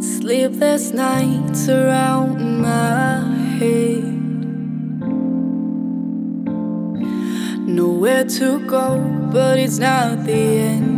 Sleepless nights around my head. Nowhere to go, but it's not the end.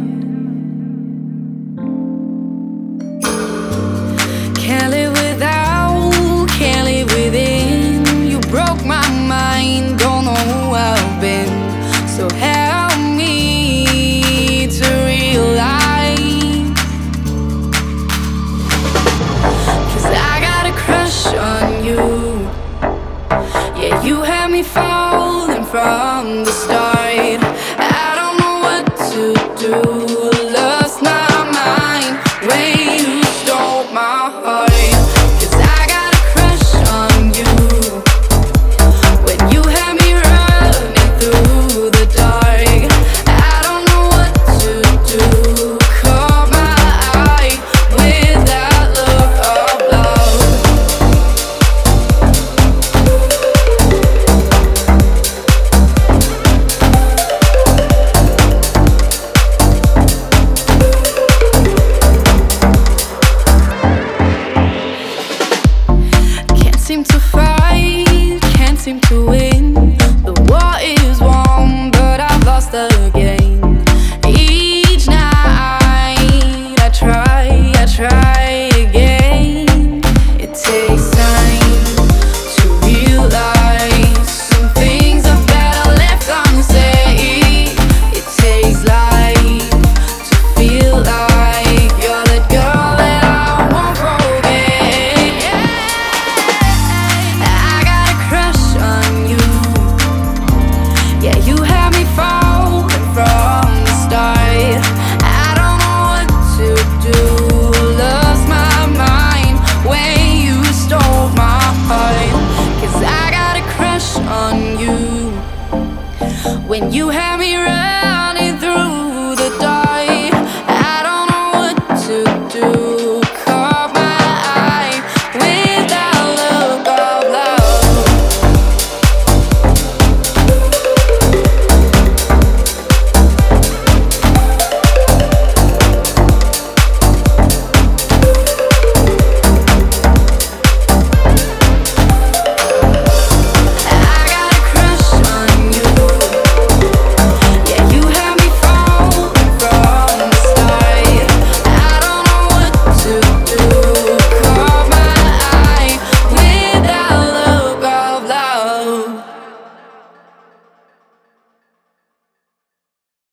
when you have me right.